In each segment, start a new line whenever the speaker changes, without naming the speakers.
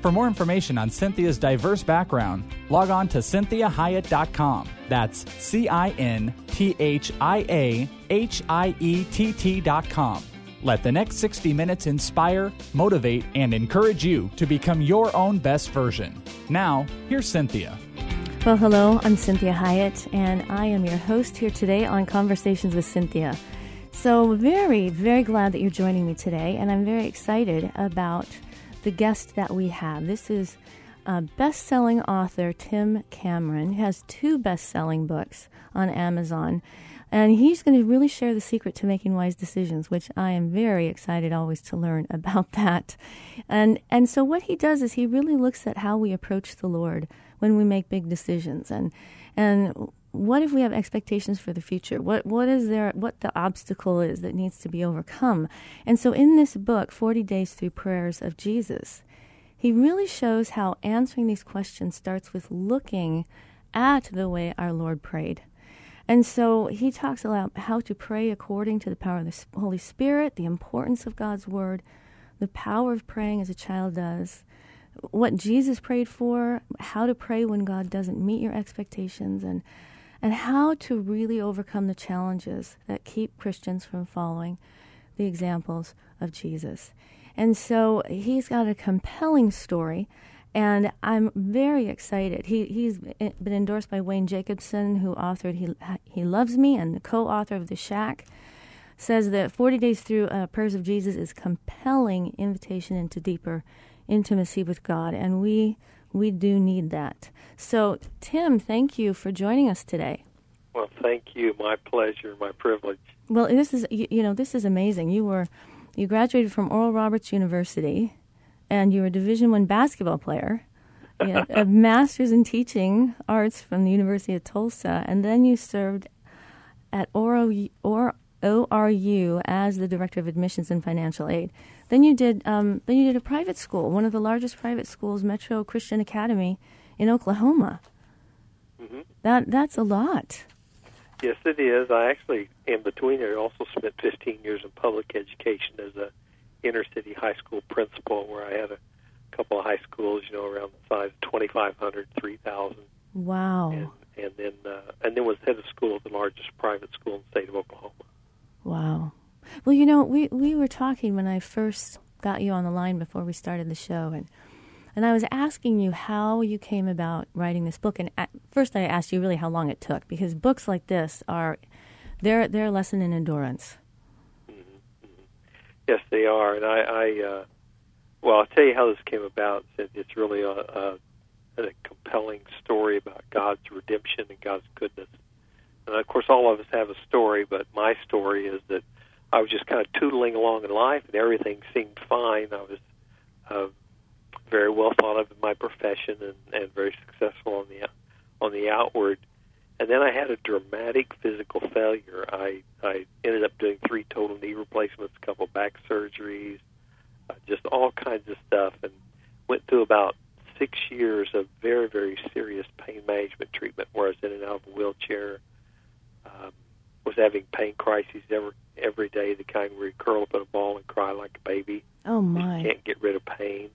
For more information on Cinthia's diverse background, log on to cinthiahiett.com. That's C I N T H I A H I E T T.com. Let the next 60 minutes inspire, motivate, and encourage you to become your own best version. Now, here's Cinthia.
Well, hello, I'm Cinthia Hiett, and I am your host here today on Conversations with Cinthia. So, very, very glad that you're joining me today, and I'm very excited about the guest that we have. This is uh, best selling author Tim Cameron. He has two best selling books on Amazon. And he's going to really share the secret to making wise decisions, which I am very excited always to learn about that. And and so what he does is he really looks at how we approach the Lord when we make big decisions and and what if we have expectations for the future? What what is there what the obstacle is that needs to be overcome? And so in this book, 40 Days Through Prayers of Jesus, he really shows how answering these questions starts with looking at the way our Lord prayed. And so he talks about how to pray according to the power of the Holy Spirit, the importance of God's word, the power of praying as a child does, what Jesus prayed for, how to pray when God doesn't meet your expectations, and and how to really overcome the challenges that keep Christians from following the examples of Jesus. And so he's got a compelling story, and I'm very excited. He, he's been endorsed by Wayne Jacobsen, who authored He, he Loves Me, and the co author of The Shack. Says that 40 Days Through uh, Prayers of Jesus is compelling invitation into deeper intimacy with God, and we we do need that. So, Tim, thank you for joining us today.
Well, thank you. My pleasure, my privilege.
Well, this is you, you know this is amazing. You were you graduated from Oral Roberts University, and you were a Division One basketball player. You had a master's in teaching arts from the University of Tulsa, and then you served at Oro, or, ORU as the director of admissions and financial aid. Then you did um, then you did a private school, one of the largest private schools, Metro Christian Academy in Oklahoma.
Mm-hmm.
That that's a lot.
Yes, it is. I actually, in between there, also spent 15 years in public education as a inner city high school principal, where I had a couple of high schools, you know, around the size of 2,500, 3,000.
Wow.
And, and then uh, and then was head of school at the largest private school in the state of Oklahoma.
Wow. Well, you know, we, we were talking when I first got you on the line before we started the show, and and I was asking you how you came about writing this book. And first, I asked you really how long it took because books like this are they're they're a lesson in endurance.
Mm-hmm. Yes, they are, and I, I uh, well, I'll tell you how this came about. It's really a, a, a compelling story about God's redemption and God's goodness. And of course, all of us have a story, but my story is that I was just kind of tootling along in life, and everything seemed fine. I was uh, very well thought of in my profession and, and very successful on the on the outward. And then I had a dramatic physical failure. I I ended up doing three total knee replacements, a couple back surgeries, uh, just all kinds of stuff, and went through about six years of very very serious pain management treatment, where I was in and out of a wheelchair. Um, was having pain crises every every day, the kind where you curl up in a ball and cry like a baby.
Oh my!
You can't get rid of pain,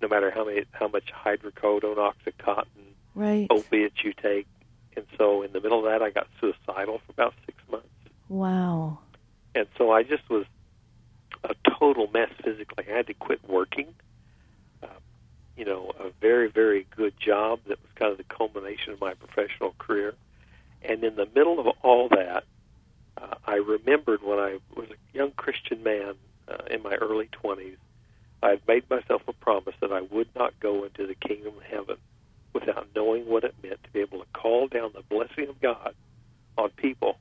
no matter how many how much hydrocodone, oxycontin,
right.
opiates you take. And so, in the middle of that, I got suicidal for about six months.
Wow!
And so, I just was a total mess physically. I had to quit working. Uh, you know, a very very good job that was kind of the culmination of my professional career. And in the middle of all that, uh, I remembered when I was a young Christian man uh, in my early 20s, I had made myself a promise that I would not go into the kingdom of heaven without knowing what it meant to be able to call down the blessing of God on people,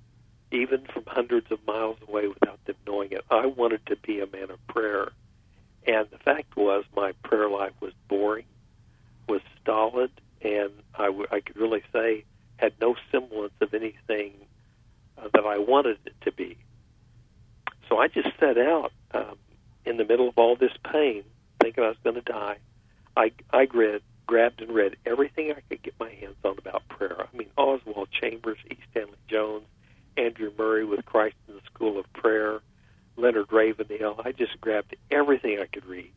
even from hundreds of miles away, without them knowing it. I wanted to be a man of prayer. And the fact was, my prayer life was boring, was stolid, and I, w- I could really say had no semblance of anything uh, that I wanted it to be. so I just set out um, in the middle of all this pain, thinking I was going to die. I I read, grabbed and read everything I could get my hands on about prayer. I mean, Oswald Chambers, E. Stanley Jones, Andrew Murray with Christ in the School of Prayer, Leonard Ravenhill. I just grabbed everything I could read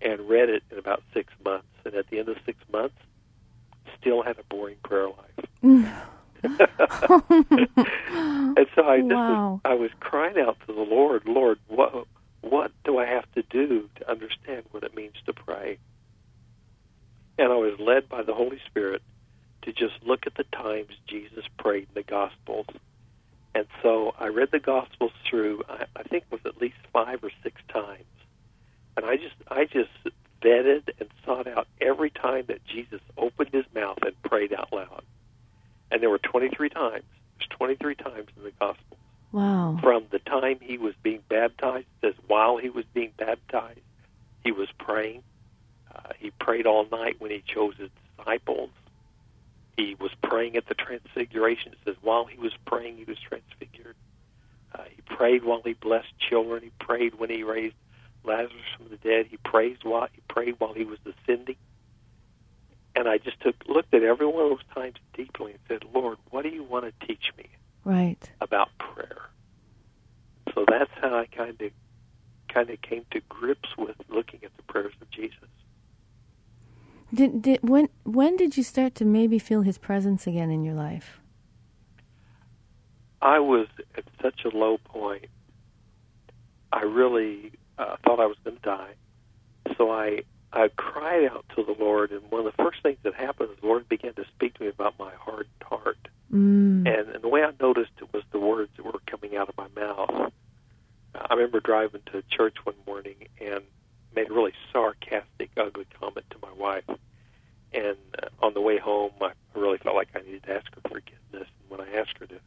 and read it in about six months. And at the end of six months, still had a boring prayer life. Oh, and so I just
Wow.
was, I was crying out to the Lord, Lord, what what do I have to do to understand what it means to pray? And I was led by the Holy Spirit to just look at the times Jesus prayed in the Gospels. And so I read the Gospels through, I, I think it was at least five or six times. And I just I just vetted and sought out every time that Jesus opened his mouth and prayed out loud. And there were 23 times. There's 23 times in the Gospel.
Wow.
From the time he was being baptized, it says while he was being baptized, he was praying. Uh, he prayed all night when he chose his disciples. He was praying at the transfiguration. It says while he was praying, he was transfigured. Uh, he prayed while he blessed children. He prayed when he raised Lazarus from the dead. He praised while he prayed while he was ascending. And I just took looked at every one of those times deeply and said, Lord, what do you want to teach me
Right.
about prayer? So that's how I kind of kind of came to grips with looking at the prayers of Jesus.
Did did when when did you start to maybe feel his presence again in your life?
I was at such a low point. I really uh, thought I was going to die. So I I cried out to the Lord, and one of the first things that happened is the Lord began to speak to me about my hardened heart.
Mm.
And, and the way I noticed it was the words that were coming out of my mouth. I remember driving to church one morning and made a really sarcastic, ugly comment to my wife. And uh, on the way home, I really felt like I needed to ask her forgiveness. And when I asked her to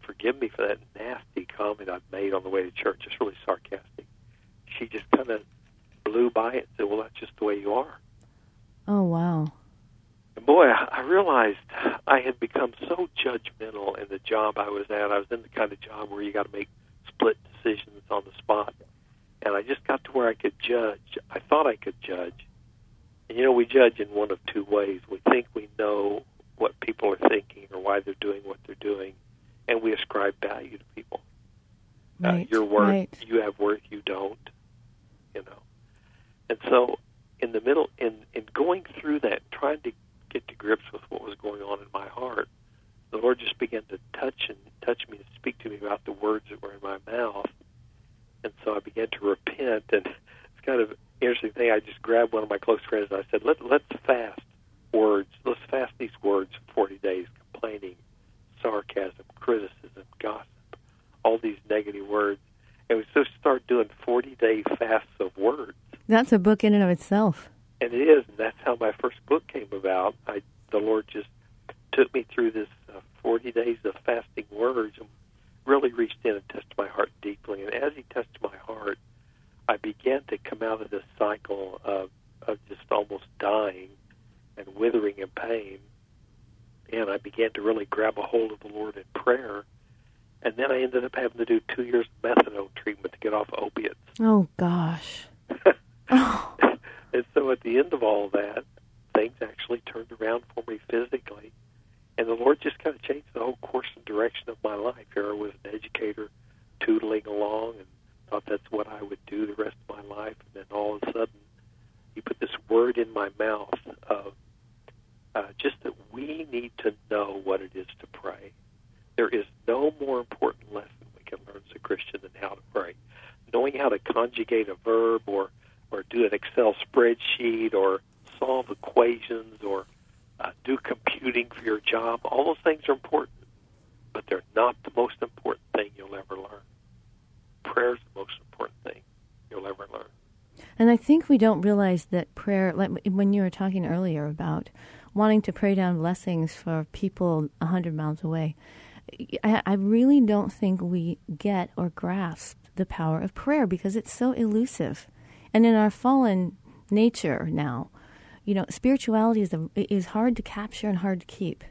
forgive me for that nasty comment I'd made on the way to church, it's really sarcastic, she just kind of blew by it and said, Well, that's just the way you are.
Oh wow.
And boy, I realized I had become so judgmental in the job I was at. I was in the kind of job where you got to make split decisions on the spot. And I just got to where I could judge. I thought I could judge. And you know, we judge in one of two ways. We think we know what people are thinking or why they're doing what they're doing, and we ascribe value to people.
Right.
Uh, your worth,
Right.
you have worth, you don't. You know, and so in the middle, in in going through that, trying to get to grips with what was going on in my heart, the Lord just began to touch and touch me and speak to me about the words that were in my mouth, and so I began to repent. And it's kind of interesting thing. I just grabbed one of my close friends and I said, "Let let's fast words. Let's fast these words for 40 days: complaining, sarcasm, criticism, gossip, all these negative words." And we just started doing 40 day fasts of words.
That's a book in and of itself.
And it is, and that's how my first book came about. I, the Lord just took me through this uh, 40 days of fasting words and really reached in and touched my heart deeply. And as He touched my heart, I began to come out of this cycle of, of just almost dying and withering in pain. And I began to really grab a hold of the Lord in prayer. And then I ended up having to do two years of methadone treatment to get off opiates.
Oh gosh.
and so at the end of all that, things actually turned around for me physically. And the Lord just kind of changed the whole course and direction of my life. Here I was an educator tootling along and thought that's what I would do the rest of my life. And then all of a sudden, He put this word in my mouth of uh, just that we need to know what it is to pray. There is no more important lesson we can learn as a Christian than how to pray. Knowing how to conjugate a verb or, or do an Excel spreadsheet or solve equations or uh, do computing for your job, all those things are important, but they're not the most important thing you'll ever learn. Prayer is the most important thing you'll ever learn.
And I think we don't realize that prayer, like when you were talking earlier about wanting to pray down blessings for people a hundred miles away, I, I really don't think we get or grasp the power of prayer because it's so elusive. And in our fallen nature now, you know, spirituality is a, is hard to capture and hard to keep.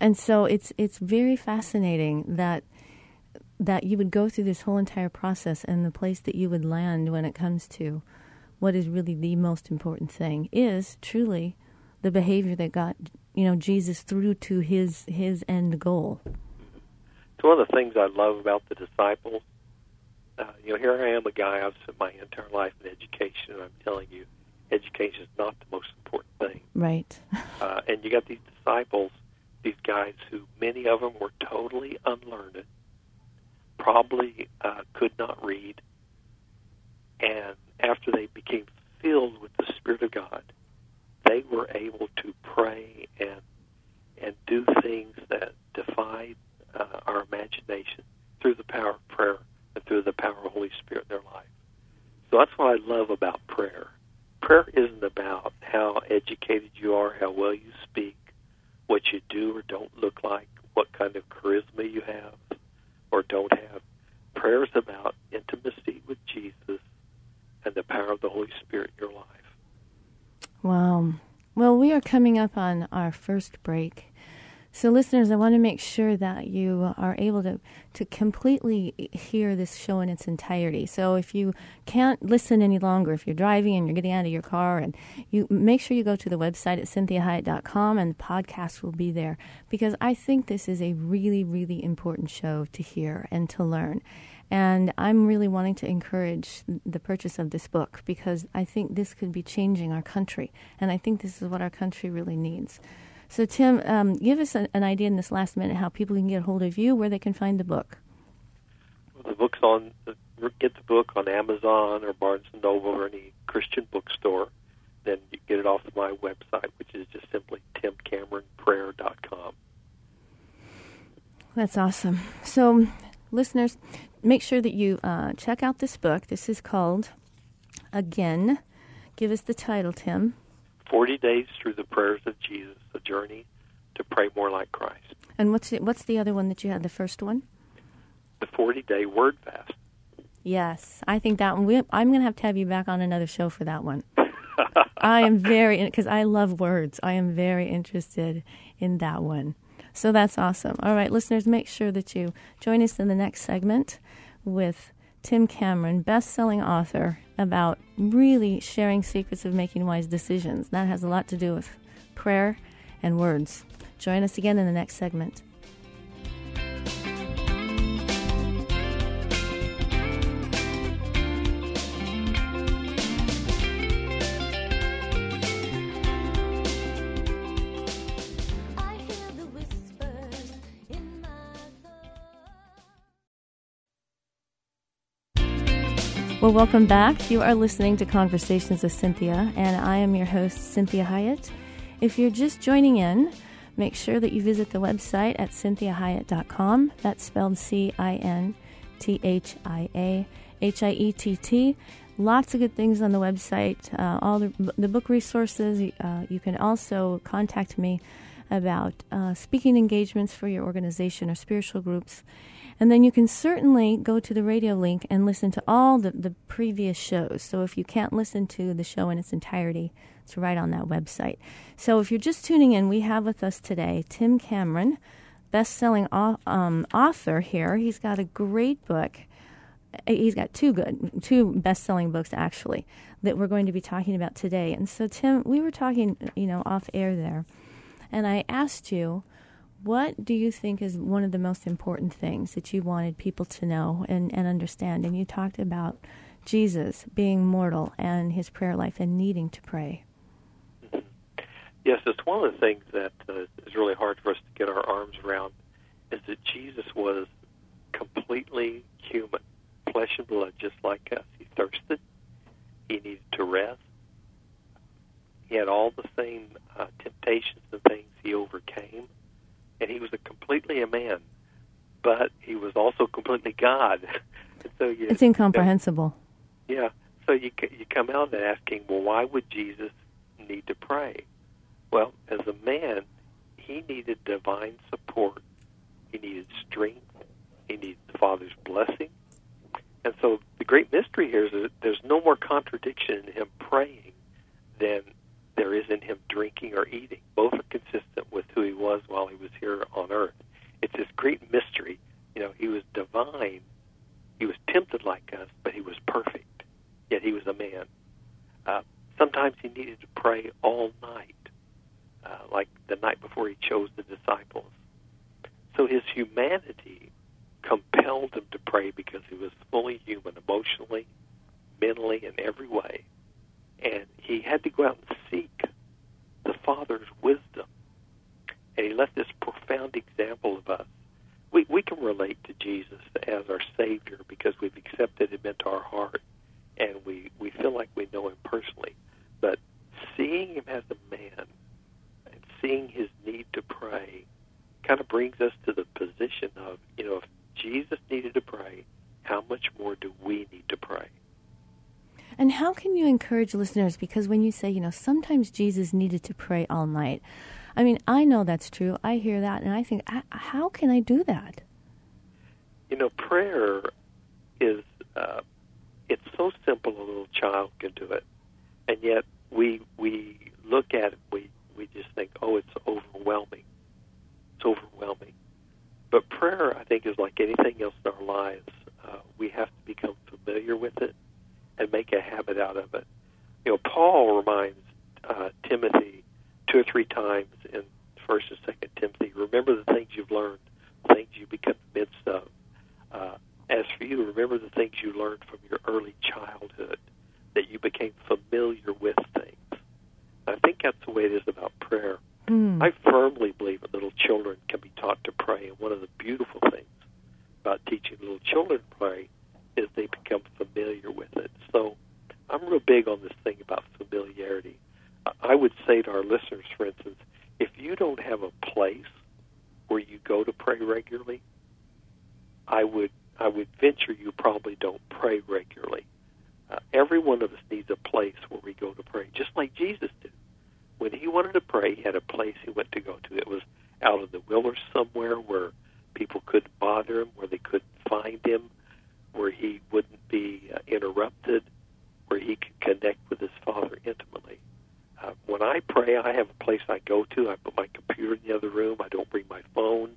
And so it's it's very fascinating that that you would go through this whole entire process and the place that you would land when it comes to what is really the most important thing is truly the behavior that got you know Jesus through to his his end goal.
It's one of the things I love about the disciples. Uh, you know, here I am, a guy I've spent my entire life in education, and I'm telling you, education is not the most important thing.
Right.
uh, and you got these disciples, these guys who many of them were totally unlearned, probably uh, could not read, and after they became filled with the Spirit of God, they were able to pray and and do things that defied uh, our imagination through the power of prayer and through the power of the Holy Spirit in their life. So that's what I love about prayer. Prayer isn't about how educated you are, how well you speak, what you do or don't look like, what kind of charisma you have or don't have. Prayer is about intimacy with Jesus and the power of the Holy Spirit in your life.
Wow. Well, we are coming up on our first break. So, listeners, I want to make sure that you are able to, to completely hear this show in its entirety. So, if you can't listen any longer, if you're driving and you're getting out of your car, and you make sure you go to the website at cinthiahiett.com and the podcast will be there because I think this is a really, really important show to hear and to learn. And I'm really wanting to encourage the purchase of this book because I think this could be changing our country. And I think this is what our country really needs. So, Tim, um, give us an, an, idea in this last minute how people can get a hold of you, where they can find the book.
Well, the book's on, get the book on Amazon or Barnes & Noble or any Christian bookstore. Then you get it off of my website, which is just simply timcameronprayer.com.
That's awesome. So, listeners, make sure that you uh, check out this book. This is called, again, give us the title, Tim.
40 Days Through the Prayers of Jesus, a journey to pray more like Christ.
And what's the, what's the other one that you had, the first one?
The 40 Day Word Fast.
Yes, I think that one. We, I'm going to have to have you back on another show for that one. I am very, because I love words, I am very interested in that one. So that's awesome. All right, listeners, make sure that you join us in the next segment with Tim Cameron, best selling author, about really sharing secrets of making wise decisions. That has a lot to do with prayer and words. Join us again in the next segment. Well, welcome back. You are listening to Conversations with Cinthia, and I am your host, Cinthia Hiett. If you're just joining in, make sure that you visit the website at cinthiahiett.com. That's spelled C I N T H I A H I E T T. Lots of good things on the website, uh, all the, the, book resources. Uh, you can also contact me about uh, speaking engagements for your organization or spiritual groups. And then you can certainly go to the radio link and listen to all the, the previous shows. So if you can't listen to the show in its entirety, it's right on that website. So if you're just tuning in, we have with us today Tim Cameron, best-selling um, author here. He's got a great book. He's got two good, two best-selling books actually that we're going to be talking about today. And so, Tim, we were talking, you know, off air there, and I asked you what do you think is one of the most important things that you wanted people to know and, and understand? And you talked about Jesus being mortal and his prayer life and needing to pray.
Yes, it's one of the things that uh, is really hard for us to get our arms around is that Jesus was completely human, flesh and blood, just like us. He thirsted. He needed to rest. He had all the same uh, temptations and things he overcame and he was a completely a man, but he was also completely God.
so you, it's incomprehensible.
yeah. So you you come out and asking, well, why would Jesus need to pray? Well, as a man, he needed divine support. He needed strength. He needed the Father's blessing. And so the great mystery here is that there's no more contradiction in him praying than there is in him drinking or eating. Both are consistent with who he was while he was here on earth. It's this great mystery. You know, he was divine. He was tempted like us, but he was perfect. Yet he was a man. Uh, sometimes he needed to pray all night, uh, like the night before he chose the disciples. So his humanity compelled him to pray because he was fully human, emotionally, mentally, in every way. And he had to go out and seek the Father's wisdom. And he left this profound example of us. We, we can relate to Jesus as our Savior because we've accepted him into our heart and we, we feel like we know him personally. But seeing him as a man and seeing his need to pray kind of brings us to the position of, you know, if Jesus needed to pray, how much more do we need to pray?
And how can you encourage listeners? Because when you say, you know, sometimes Jesus needed to pray all night, I mean, I know that's true. I hear that, and I think, how can I do that?
You know, prayer is, uh, it's so simple a little child can do it. And yet we, we look at it, we, we just think, oh, it's overwhelming. It's overwhelming. But prayer, I think, is like anything else in our lives. Uh, we have to become familiar with it and make a habit out of it. You know, Paul reminds uh, Timothy two or three times in First and Second Timothy. Remember the things you've learned, the things you become convinced of. Uh, as for you, remember the things you learned from your early childhood, that you became familiar with things. I think that's the way it is about prayer.
Mm.
I firmly believe that little children can be taught to pray, and one of the beautiful things about teaching little children to pray is they become familiar with it. So I'm real big on this thing about familiarity. I would say to our listeners, for instance, if you don't have a place where you go to pray regularly, I would I would venture you probably don't pray regularly. Uh, every one of us needs a place where we go to pray, just like Jesus did. When he wanted to pray, he had a place he went to go to. It was out in the wilderness somewhere where people couldn't bother him, where they couldn't find him, where he wouldn't be uh, interrupted, where he could connect with his Father intimately. Uh, when I pray, I have a place I go to. I put my computer in the other room. I don't bring my phone.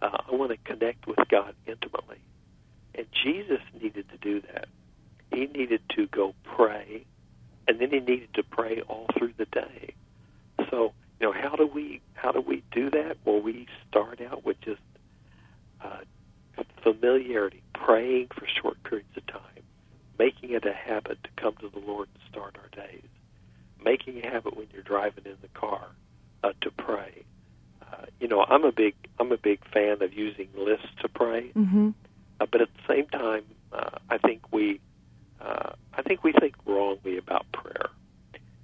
Uh, I want to connect with God intimately. And Jesus needed to do that. He needed to go pray, and then he needed to pray all through the day. So, you know, how do we how do we do that? Well, we start out with just uh, familiarity, praying for short periods of time, making it a habit to come to the Lord and start our days, making a habit when you're driving in the car uh, to pray. Uh, you know, I'm a big I'm a big fan of using lists to pray,
mm-hmm.
uh, but at the same time, uh, I think we uh, I think we think wrongly about prayer.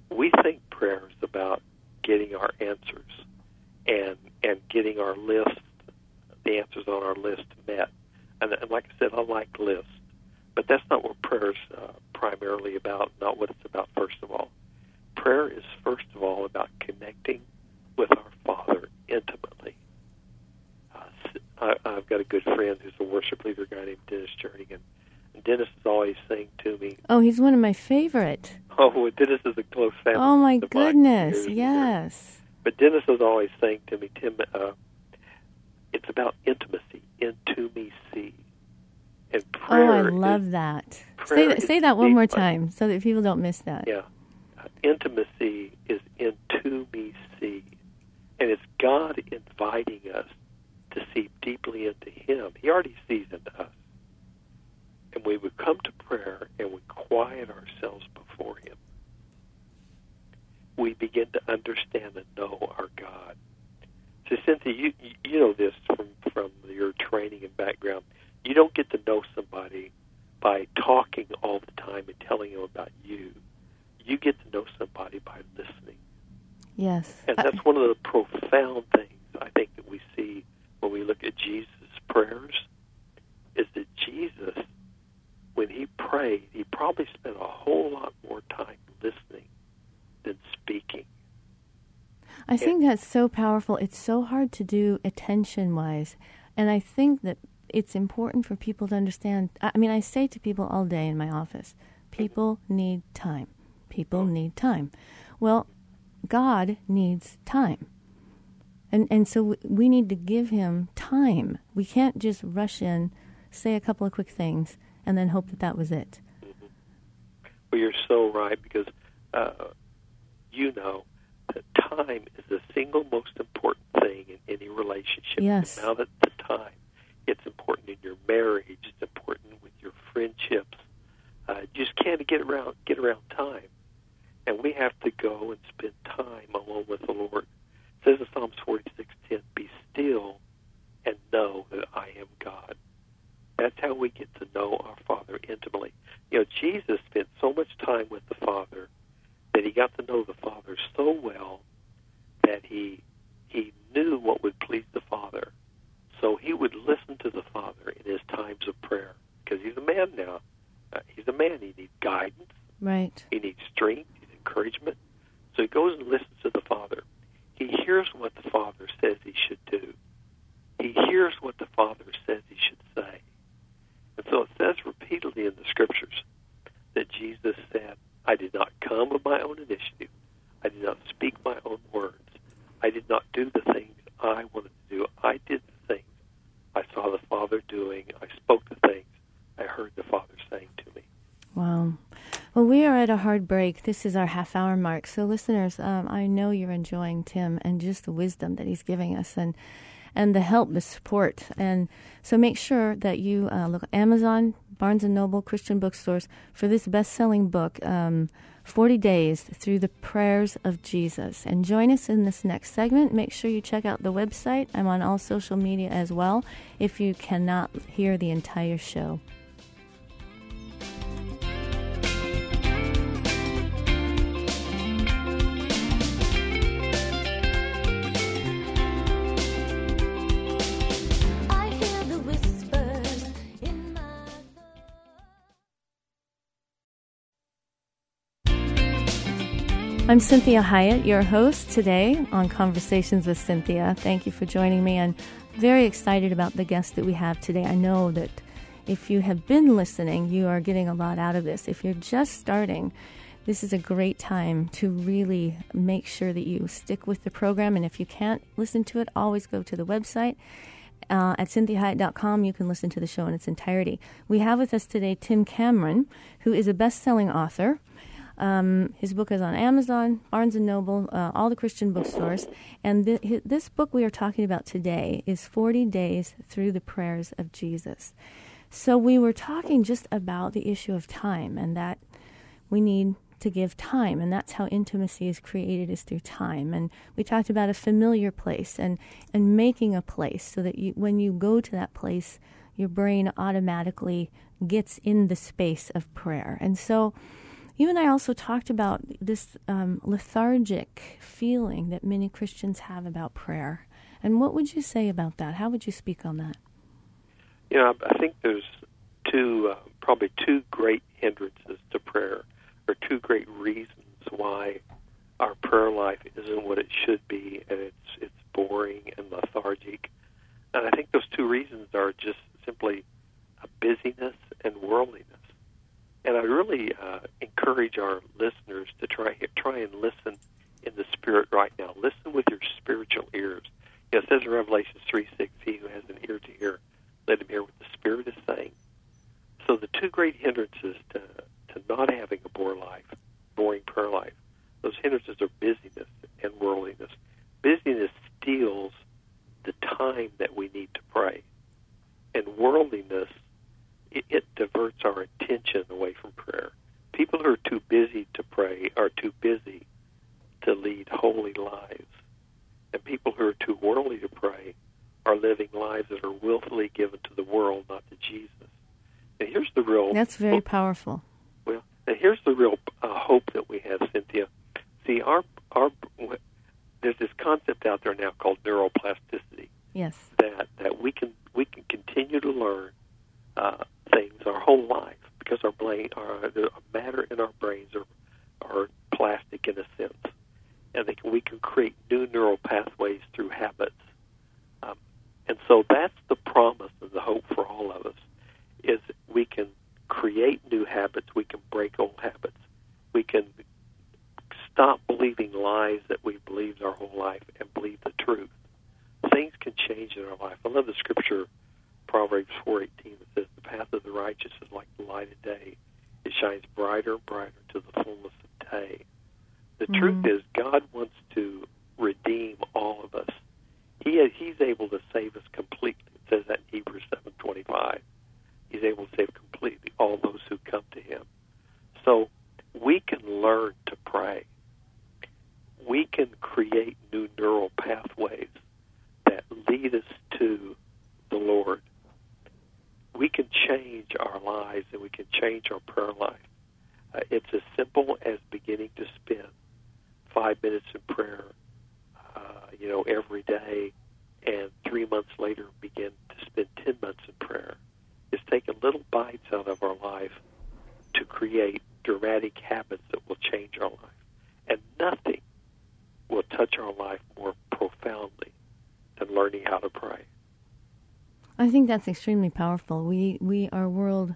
We think prayer is about getting our answers and and getting our list, the answers on our list met. And, and like I said, I like lists, but that's not what prayer is uh, primarily about. Not what it's about. First of all, prayer is first of all about connecting with our intimately. Uh, I, I've got a good friend who's a worship leader guy named Dennis Jernigan. And Dennis is always saying to me,
"Oh, he's one of my favorite."
Oh, Dennis is a close family.
Oh my goodness, yes.
But Dennis is always saying to me, Tim, uh, it's about intimacy. Into me, see. And prayer.
Oh, I love
is,
that. Say that, say that one more time so that people don't miss that.
Yeah, uh, intimacy is into me, see, and it's God inviting us to see deeply into Him. He already sees into us. And we would come to prayer and we quiet ourselves before Him. We begin to understand and know our God. So, Cinthia, you you know this from from your training and background. You don't get to know somebody by talking all the time and telling them about you. You get to know somebody by listening.
Yes,
and that's one of the profound things I think that we see when we look at Jesus' prayers. Is that Jesus when he prayed, he probably spent a whole lot more time listening than speaking.
I think that's so powerful. It's so hard to do attention wise. And I think that it's important for people to understand. I mean, I say to people all day in my office mm-hmm. people need time. People oh. need time. Well, God needs time. And, and so we need to give him time. We can't just rush in say a couple of quick things, and then hope that that was it.
Mm-hmm. Well, you're so right because uh, you know that time is the single most important thing in any relationship.
Yes.
And now that the time, it's important in your marriage. It's important with your friendships. Uh, you just can't get around get around time, and we have to go and spend time alone with the Lord. It says in Psalms forty six ten, "Be still and know that I am God." That's how we get to know our Father intimately. You know, Jesus spent so much time with the Father that he got to know the Father so well that he he knew what would please the Father. So he would listen to the Father in his times of prayer because he's a man now. Uh, he's a man. He needs guidance.
Right.
He needs strength. He needs encouragement. So he goes and listens to the Father. He hears what the Father says he should do. He hears what the Father says he should say. And so it says repeatedly in the Scriptures that Jesus said, I did not come of my own initiative. I did not speak my own words. I did not do the things I wanted to do. I did the things I saw the Father doing. I spoke the things I heard the Father saying to me.
Wow. Well, we are at a hard break. This is our half hour mark. So, listeners, um, I know you're enjoying Tim and just the wisdom that he's giving us and and the help, the support. And so make sure that you uh, look Amazon, Barnes and Noble, Christian bookstores for this best selling book, um, 40 Days Through the Prayers of Jesus. And join us in this next segment. Make sure you check out the website. I'm on all social media as well if you cannot hear the entire show. I'm Cinthia Hiett, your host today on Conversations with Cinthia. Thank you for joining me. I'm very excited about the guest that we have today. I know that if you have been listening, you are getting a lot out of this. If you're just starting, this is a great time to really make sure that you stick with the program. And if you can't listen to it, always go to the website. Uh, at cinthiahiett.com, you can listen to the show in its entirety. We have with us today Tim Cameron, who is a best selling author. Um, his book is on Amazon, Barnes and Noble, uh, all the Christian bookstores. And th- his, this book we are talking about today is 40 Days Through the Prayers of Jesus. So we were talking just about the issue of time and that we need to give time and that's how intimacy is created is through time and we talked about a familiar place and and making a place so that you when you go to that place your brain automatically gets in the space of prayer and so you and I also talked about this um, lethargic feeling that many Christians have about prayer. And what would you say about that? How would you speak on that?
You know, I think there's two, uh, probably two great hindrances to prayer, or two great reasons why our prayer life isn't what it should be, and it's it's boring and lethargic. And I think those two reasons are just simply a busyness and worldliness. And I really uh, encourage our listeners to try try and listen in the spirit right now. Listen with your spiritual ears. You know, it says in Revelation three six, "He who has an ear to hear, let him hear what the Spirit is saying." So the two great hindrances to to not having a boring life, boring prayer life, those hindrances are busyness and worldliness. Busyness steals the time that we need to pray, and worldliness it, it diverts our attention away from prayer. People who are too busy to pray are too busy to lead holy lives. And people who are too worldly to pray are living lives that are willfully given to the world, not to Jesus. And here's the real.
That's very powerful.
Well, and here's the real uh, hope that we have, Cinthia. See, our our there's this concept out there now called neuroplasticity.
Yes.
That that we can we can continue to learn uh, things our whole life because our brain, our the matter in our brains are are plastic in a sense, and they can, we can create new neural pathways through habits. Um, and so that's the promise and the hope for all of us is we can create new habits, we can break old habits, we can stop believing lies that we've believed our whole life and believe the truth. Things can change in our life. I love the scripture, Proverbs four eighteen, that says, path of the righteous is like the light of day. It shines brighter and brighter to the fullness of day. The
Mhm.
truth is, God wants to redeem all of us. He is, He's able to save us completely. It says that in Hebrews seven twenty five. He's able to save completely all those who come to Him. So we can learn to pray. We can create new neural pathways that lead us to the Lord. We can change our lives and we can life. Uh, it's as simple as beginning to spend five minutes in prayer, uh, you know, every day, and three months later begin to spend ten months in prayer. It's taking little bites out of our life to create dramatic habits that will change our life. And nothing will touch our life more profoundly than learning how to pray.
I think that's extremely powerful. We we our world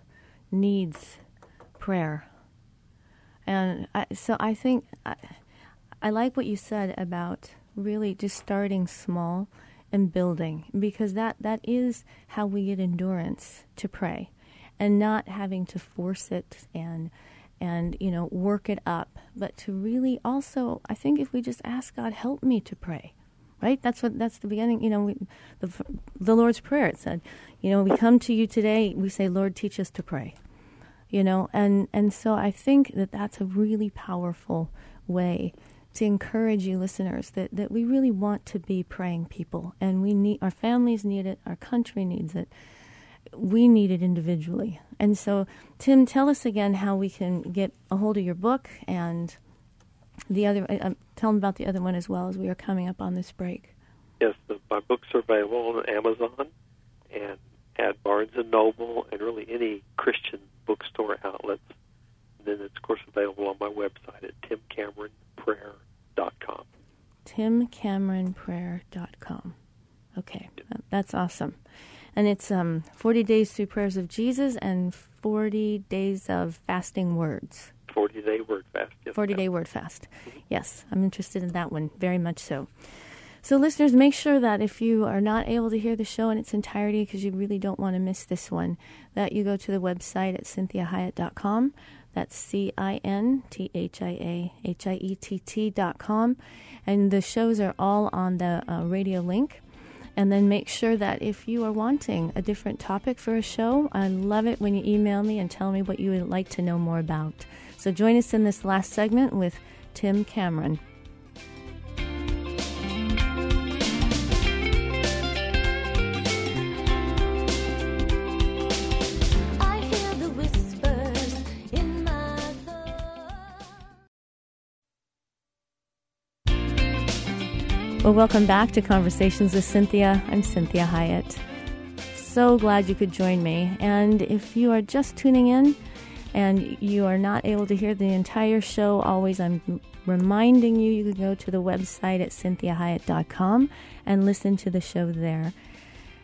needs prayer, and I, so I think I, I like what you said about really just starting small and building because that that is how we get endurance to pray, and not having to force it and and you know work it up, but to really also I think if we just ask God help me to pray right? That's what that's the beginning. You know, we, the the Lord's prayer. It said, you know, we come to you today. We say, Lord, teach us to pray. You know, and and so I think that that's a really powerful way to encourage you listeners that that we really want to be praying people, and we need our families need it, our country needs it. We need it individually. And so, Tim, tell us again how we can get a hold of your book and the other. Uh, tell them about the other one as well as we are coming up on this break.
Yes, the, my books are available on Amazon and at Barnes and Noble and really any Christian bookstore outlets. And then it's of course available on my website at timcameronprayer.com.
timcameronprayer.com. Okay, that's awesome. And it's um, 40 days through prayers of Jesus and 40 days of fasting words.
40 day word fast. Yes,
40 day word fast. Yes, I'm interested in that one very much so. So, listeners, make sure that if you are not able to hear the show in its entirety because you really don't want to miss this one, that you go to the website at cinthiahiett.com. That's C I N T H I A H I E T T dot com. And the shows are all on the uh, radio link. And then make sure that if you are wanting a different topic for a show, I love it when you email me and tell me what you would like to know more about. So join us in this last segment with Tim Cameron. Well, welcome back to Conversations with Cinthia. I'm Cinthia Hiett. So glad you could join me. And if you are just tuning in and you are not able to hear the entire show, always I'm reminding you you can go to the website at cinthiahiett.com and listen to the show there.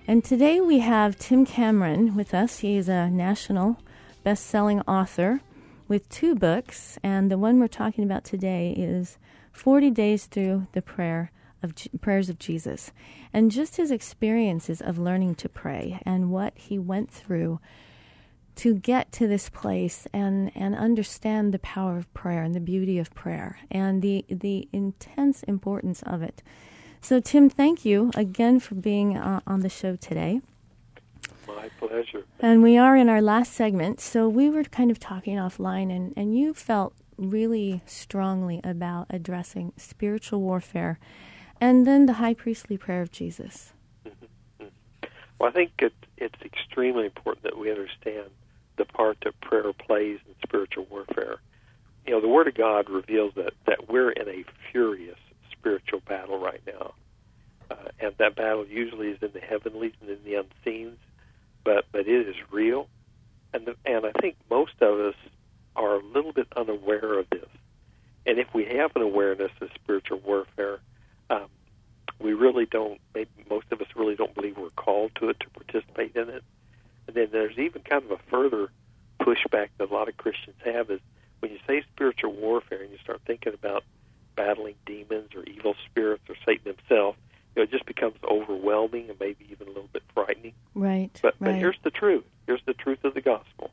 And today we have Tim Cameron with us. He is a national best selling author with two books, and the one we're talking about today is 40 Days Through the Prayer of J- Prayers of Jesus. And just his experiences of learning to pray and what he went through to get to this place and, and understand the power of prayer and the beauty of prayer and the, the intense importance of it. So, Tim, thank you again for being uh, on the show today.
My pleasure.
And we are in our last segment. So, we were kind of talking offline, and, and you felt really strongly about addressing spiritual warfare and then the high priestly prayer of Jesus.
Well, I think it, it's extremely important that we understand the part that prayer plays in spiritual warfare. You know, the Word of God reveals that, that we're in a furious spiritual battle right now. Uh, and that battle usually is in the heavenlies and in the unseens, but, but it is real. And, the, and I think most of us are a little bit unaware of this. And if we have an awareness of spiritual warfare, um, we really don't, maybe most of us really don't believe we're called to it to participate in it. And then there's even kind of a further pushback that a lot of Christians have is when you say spiritual warfare and you start thinking about battling demons or evil spirits or Satan himself, you know, it just becomes overwhelming and maybe even a little bit frightening.
Right.
But,
right.
but here's the truth. Here's the truth of the gospel.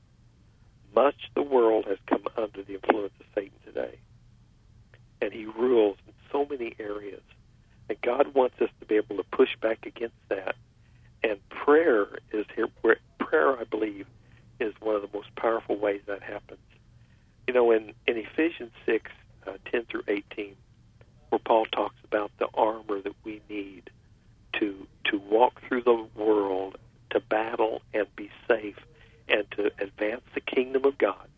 Much the world has come under the influence of Satan today, and he rules in so many areas. And God wants us to be able to push back against that. And prayer is here. Where prayer, I believe, is one of the most powerful ways that happens. You know, in in Ephesians six, uh, ten through eighteen, where Paul talks about the armor that we need to to walk through the world, to battle and be safe, and to advance the kingdom of God.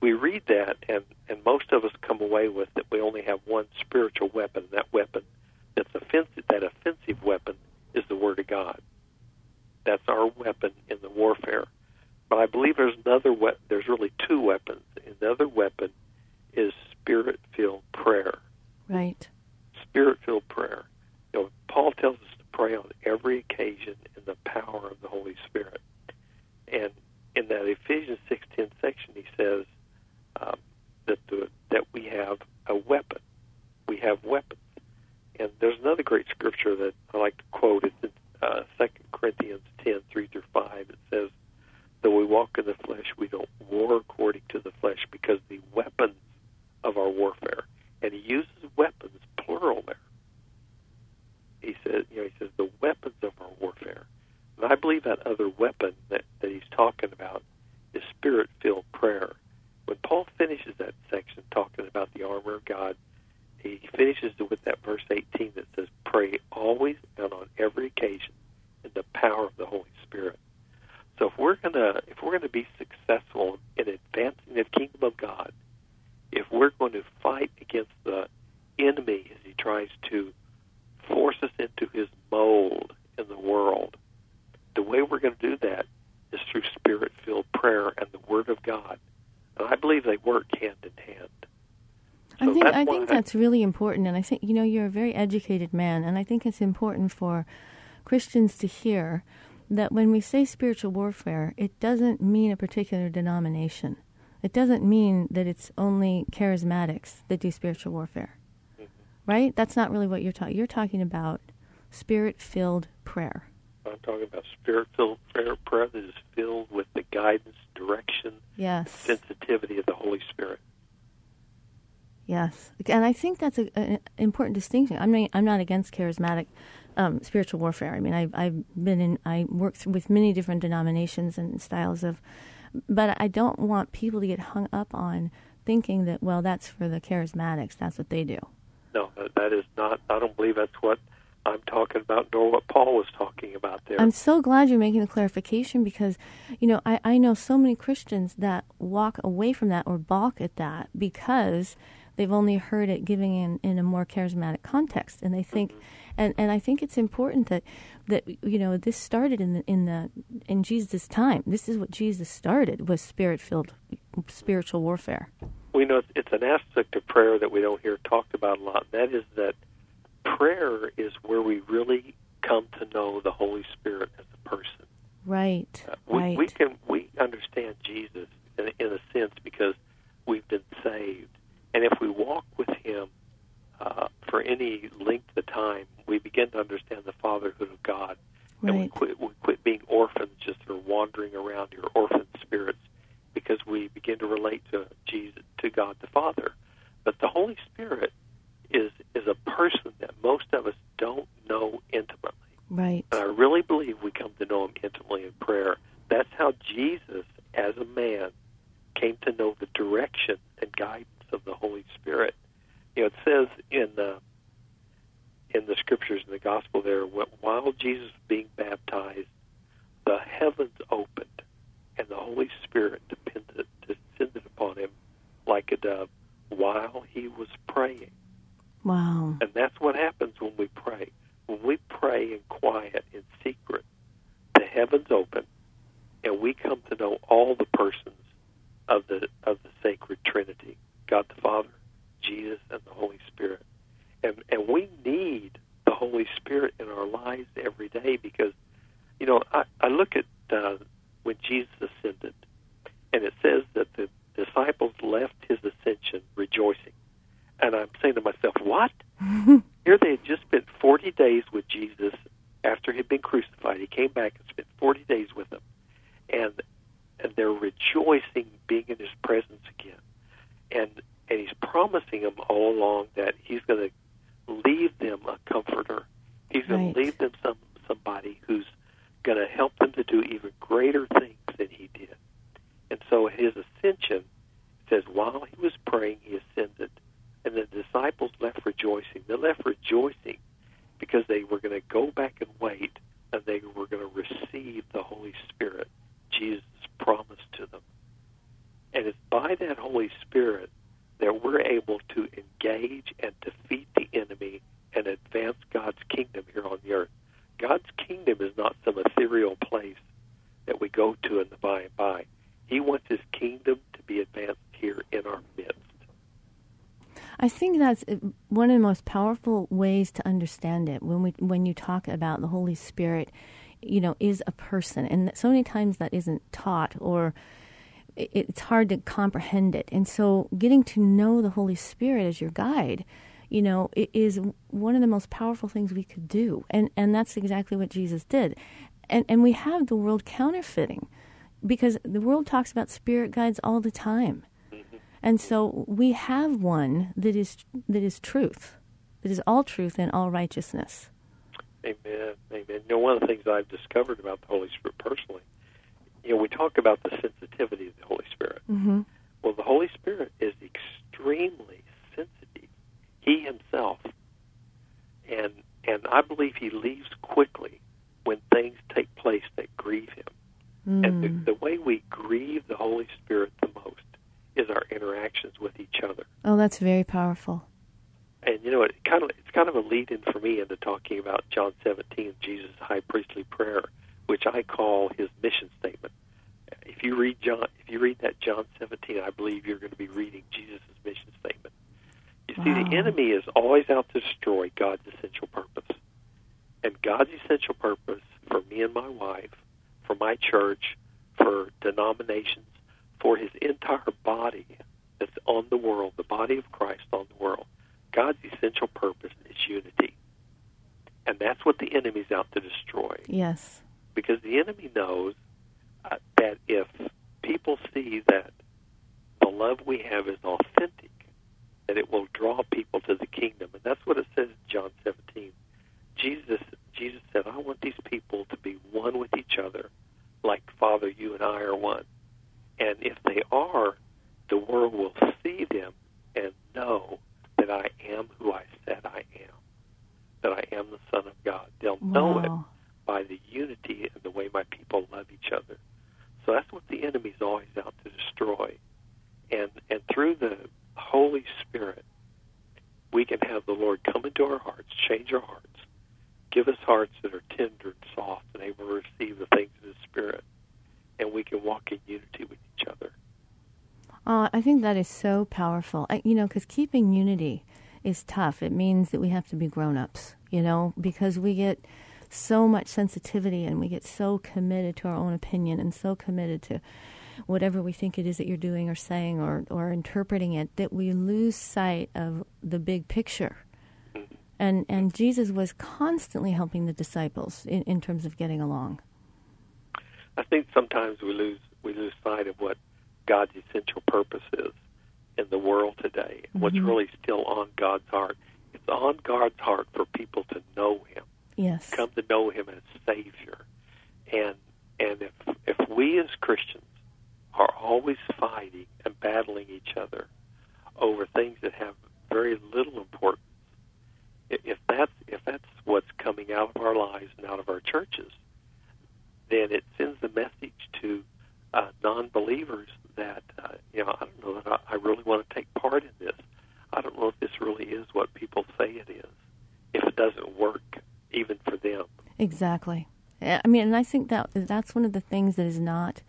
We read that, and and most of us come away with that we only have one spiritual weapon. And that weapon, that's offensive. That offensive weapon is the Word of God. That's our weapon in the warfare. But I believe there's another. We- there's really two weapons. Another weapon is spirit-filled prayer
right.
spirit-filled prayer. You know, Paul tells us to pray on every occasion in the power of the Holy Spirit. And in that Ephesians six ten section, he says um, that the, that we have a weapon. We have weapons. And there's another great scripture that I like to quote. It's in uh, 2 Corinthians ten three through 5. It says, Though we walk in the flesh, we don't war according to the flesh because the weapons of our warfare. And he uses weapons, plural there. He says, you know, he says the weapons of our warfare. And I believe that other weapon that, that he's talking about is spirit-filled prayer. When Paul finishes that section talking about the armor of God, he finishes it with that verse 18 that says, "Pray always and on every occasion in the power of the Holy Spirit." So if we're gonna if we're gonna be successful in advancing the kingdom of God, if we're going to fight against the enemy as he tries to force us into his mold in the world, the way we're going to do that is through spirit filled prayer and the Word of God. And I believe they work hand in hand.
I
So
think
that's
I
why
think that's really important, and I think you know you're a very educated man, and I think it's important for Christians to hear that when we say spiritual warfare, it doesn't mean a particular denomination. It doesn't mean that it's only charismatics that do spiritual warfare, mm-hmm. right? That's not really what you're talking. You're talking about spirit-filled prayer.
I'm talking about spirit filled prayer, prayer that is filled with the guidance, direction,
Yes.
sensitivity of the Holy Spirit.
Yes, and I think that's an important distinction. I'm not, I'm not against charismatic um, spiritual warfare. I mean, I've, I've been in, I work th- with many different denominations and styles of, but I don't want people to get hung up on thinking that well, that's for the charismatics. That's what they do.
No, that- that is not, I don't believe that's what I'm talking about, nor what Paul was talking about there.
I'm so glad you're making the clarification because, you know, I, I know so many Christians that walk away from that or balk at that because they've only heard it giving in, in a more charismatic context, and they think, and, and I think it's important that that you know this started in the in the in Jesus' time. This is what Jesus started was spirit filled spiritual warfare.
we know it's, an aspect of prayer that we don't hear talked about a lot. And that is that prayer is where we really come to know the Holy Spirit as a person.
Right.
Uh, we,
right.
we can we understand Jesus in, in a sense because we've been saved, and if we walk with Him uh, for any length of time, we begin to understand the fatherhood of God, and we quit we quit being orphans, just sort of wandering around here, orphan spirits, because we begin to relate to Jesus, to God the Father. But the Holy Spirit is is a person that most of us don't know intimately.
Right.
And I really believe we come to know him intimately in prayer. That's how Jesus, as a man, came to know the direction and guidance of the Holy Spirit. You know, it says in the in the scriptures in the gospel there, wh- while Jesus was being baptized, the heavens opened, and the Holy Spirit depended, descended upon him like a dove while he was praying.
Wow.
And that's what happens when we pray. When we pray in quiet, in secret, the heavens open, and we come to know all the persons of the of the sacred Trinity: God the Father, Jesus, and the Holy Spirit. And, and we need the Holy Spirit in our lives every day because, you know, I, I look at uh, when Jesus ascended, and it says that the disciples left his ascension rejoicing. And I'm saying to myself, what? Here they had just spent 40 days with Jesus after he'd been crucified. He came back and spent 40 days with them. And, and
they're rejoicing One of the most powerful ways to understand it when we when you talk about the Holy Spirit, you know, is a person, and so many times that isn't taught or it's hard to comprehend it. And so, getting to know the Holy Spirit as your guide, you know, is one of the most powerful things we could do, and and that's exactly what Jesus did. And and we have the world counterfeiting, because the world talks about spirit guides all the time. And so we have one that is that is truth, that is all truth and all righteousness.
Amen. Amen. You know, one of the things I've discovered about the Holy Spirit personally, you know, we talk about the sensitivity of the Holy Spirit.
Mm-hmm.
Well, the Holy Spirit is extremely sensitive. He himself, and and I believe he leaves quickly when things take place that grieve him. And the, the way we grieve the Holy Spirit the most is our interactions with each other.
Oh, that's very powerful.
And you know, it kind of it's kind of a lead in for me into talking about John 17, Jesus' high priestly prayer, which I call his mission statement. If you read John, if you read that John 17, I believe you're going to be reading Jesus' mission statement. You see, the enemy is always out to destroy God's essential purpose, and God's essential purpose for me and my wife, for my church, for denominations, for His entire body that's on the world, the body of Christ on the world. God's essential purpose is unity. And that's what the enemy's out to destroy.
Yes.
Because the enemy knows uh, that if people see that the love we have is authentic, that it will draw people to the kingdom. And that's what it says in John 17. Jesus, Jesus said, I want these people to be one with each other, like Father, you and I are one. And if they are, the world will see them and know that I am who I said I am, that I am the Son of God. They'll know it by the unity and the way my people love each other. So that's what the enemy's always out to destroy. And and through the Holy Spirit, we can have the Lord come into our hearts, change our hearts, give us hearts that are tender and soft and able to receive the things of the Spirit, and we can walk in unity with each other.
Uh, I think that is so powerful. I, you know, because keeping unity is tough. It means that we have to be grown ups, you know, because we get so much sensitivity and we get so committed to our own opinion and so committed to whatever we think it is that you're doing or saying or, or interpreting it that we lose sight of the big picture. And, and Jesus was constantly helping the disciples in, in terms of getting along.
I think sometimes we lose we lose sight of what God's essential purpose is in the world today. What's mm-hmm. really still on God's heart. It's on God's heart for people to know Him,
Yes.
come to know Him as Savior, and and if if we as Christians are always fighting and battling each other over things that have very little importance, if that's if that's what's coming out of our lives and out of our churches, then it sends the message to uh, non-believers that uh, you know I don't know that I, I really want to take part in this. I don't know if this really is what people say it is. If it doesn't work even for them,
Exactly. I mean, and I think that that's one of the things that is not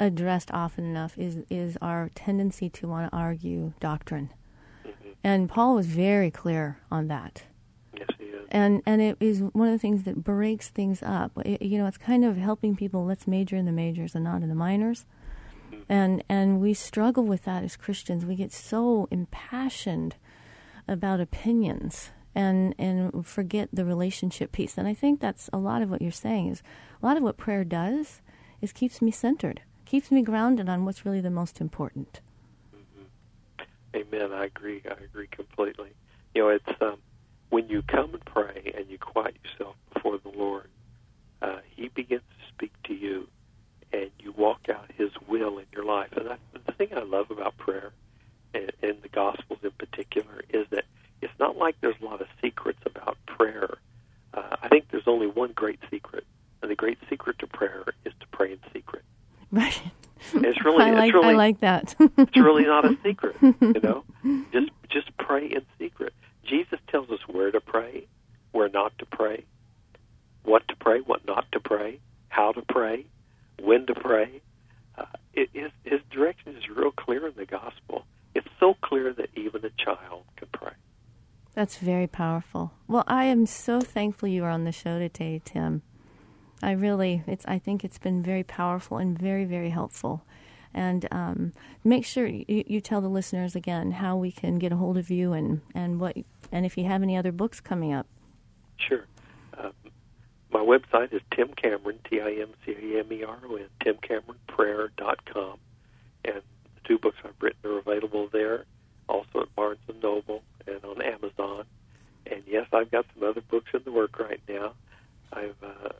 addressed often enough is is our tendency to want to argue doctrine. And Paul was very clear on that.
Is.
And and it is one of the things that breaks things up. It- you know, it's kind of helping people let's major in the majors and not in the minors. And and we struggle with that as Christians. We get so impassioned about opinions and and forget the relationship piece. And I think that's a lot of what you're saying is a lot of what prayer does it keeps me centered, keeps me grounded on what's really the most important.
Amen. I agree. I agree completely. You know, it's um, when you come and pray and you quiet yourself before the Lord, uh, He begins to speak to you, and you walk out His will in your life. And I, the thing I love about prayer, and in the Gospels in particular, is that it's not like there's a lot of secrets about prayer. Uh, I think there's only one great secret, and the great secret to prayer is to pray in secret.
Right.
It's really,
I like
it's really,
I like that.
it's really not a secret, you know. Just just pray in secret. Jesus tells us where to pray, where not to pray, what to pray, what not to pray, how to pray, when to pray. Uh, it, his, his direction is real clear in the gospel. It's so clear that even a child can pray.
That's very powerful. Well, I am so thankful you are on the show today, Tim. I really, it's. I think it's been very powerful and very, very helpful. And um, make sure you, you tell the listeners again how we can get a hold of you and, and what and if you have any other books coming up.
Sure. Um, my website is Tim Cameron, T I M C A M E R O N, timcameronprayer.com. And the two books I've written are available there, also at Barnes and Noble and on Amazon. And yes, I've got some other books in the work right now. I've uh,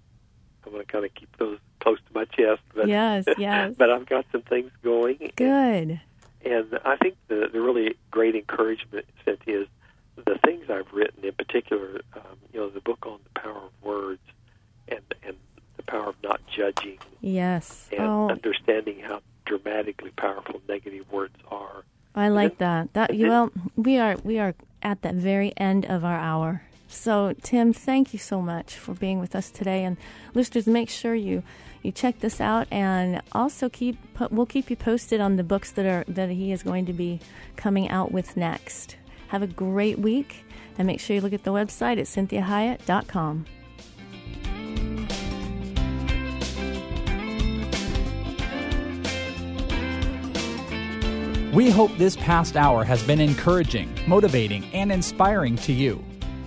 I'm going to kind of keep those close to my chest, but
Yes, yes.
but I've got some things going.
Good.
And I think the, the really great encouragement, Cinthia, is the things I've written, in particular, um, you know, the book on the power of words and and the power of not judging
Yes.
and
Oh,
understanding how dramatically powerful negative words are.
I like
then-
that. That
and then-
well, we are we are at the very end of our hour. So, Tim, thank you so much for being with us today. And listeners, make sure you you check this out, and also keep we'll keep you posted on the books that are that he is going to be coming out with next. Have a great week, and make sure you look at the website at cinthiahiett.com.
We hope this past hour has been encouraging, motivating, and inspiring to you.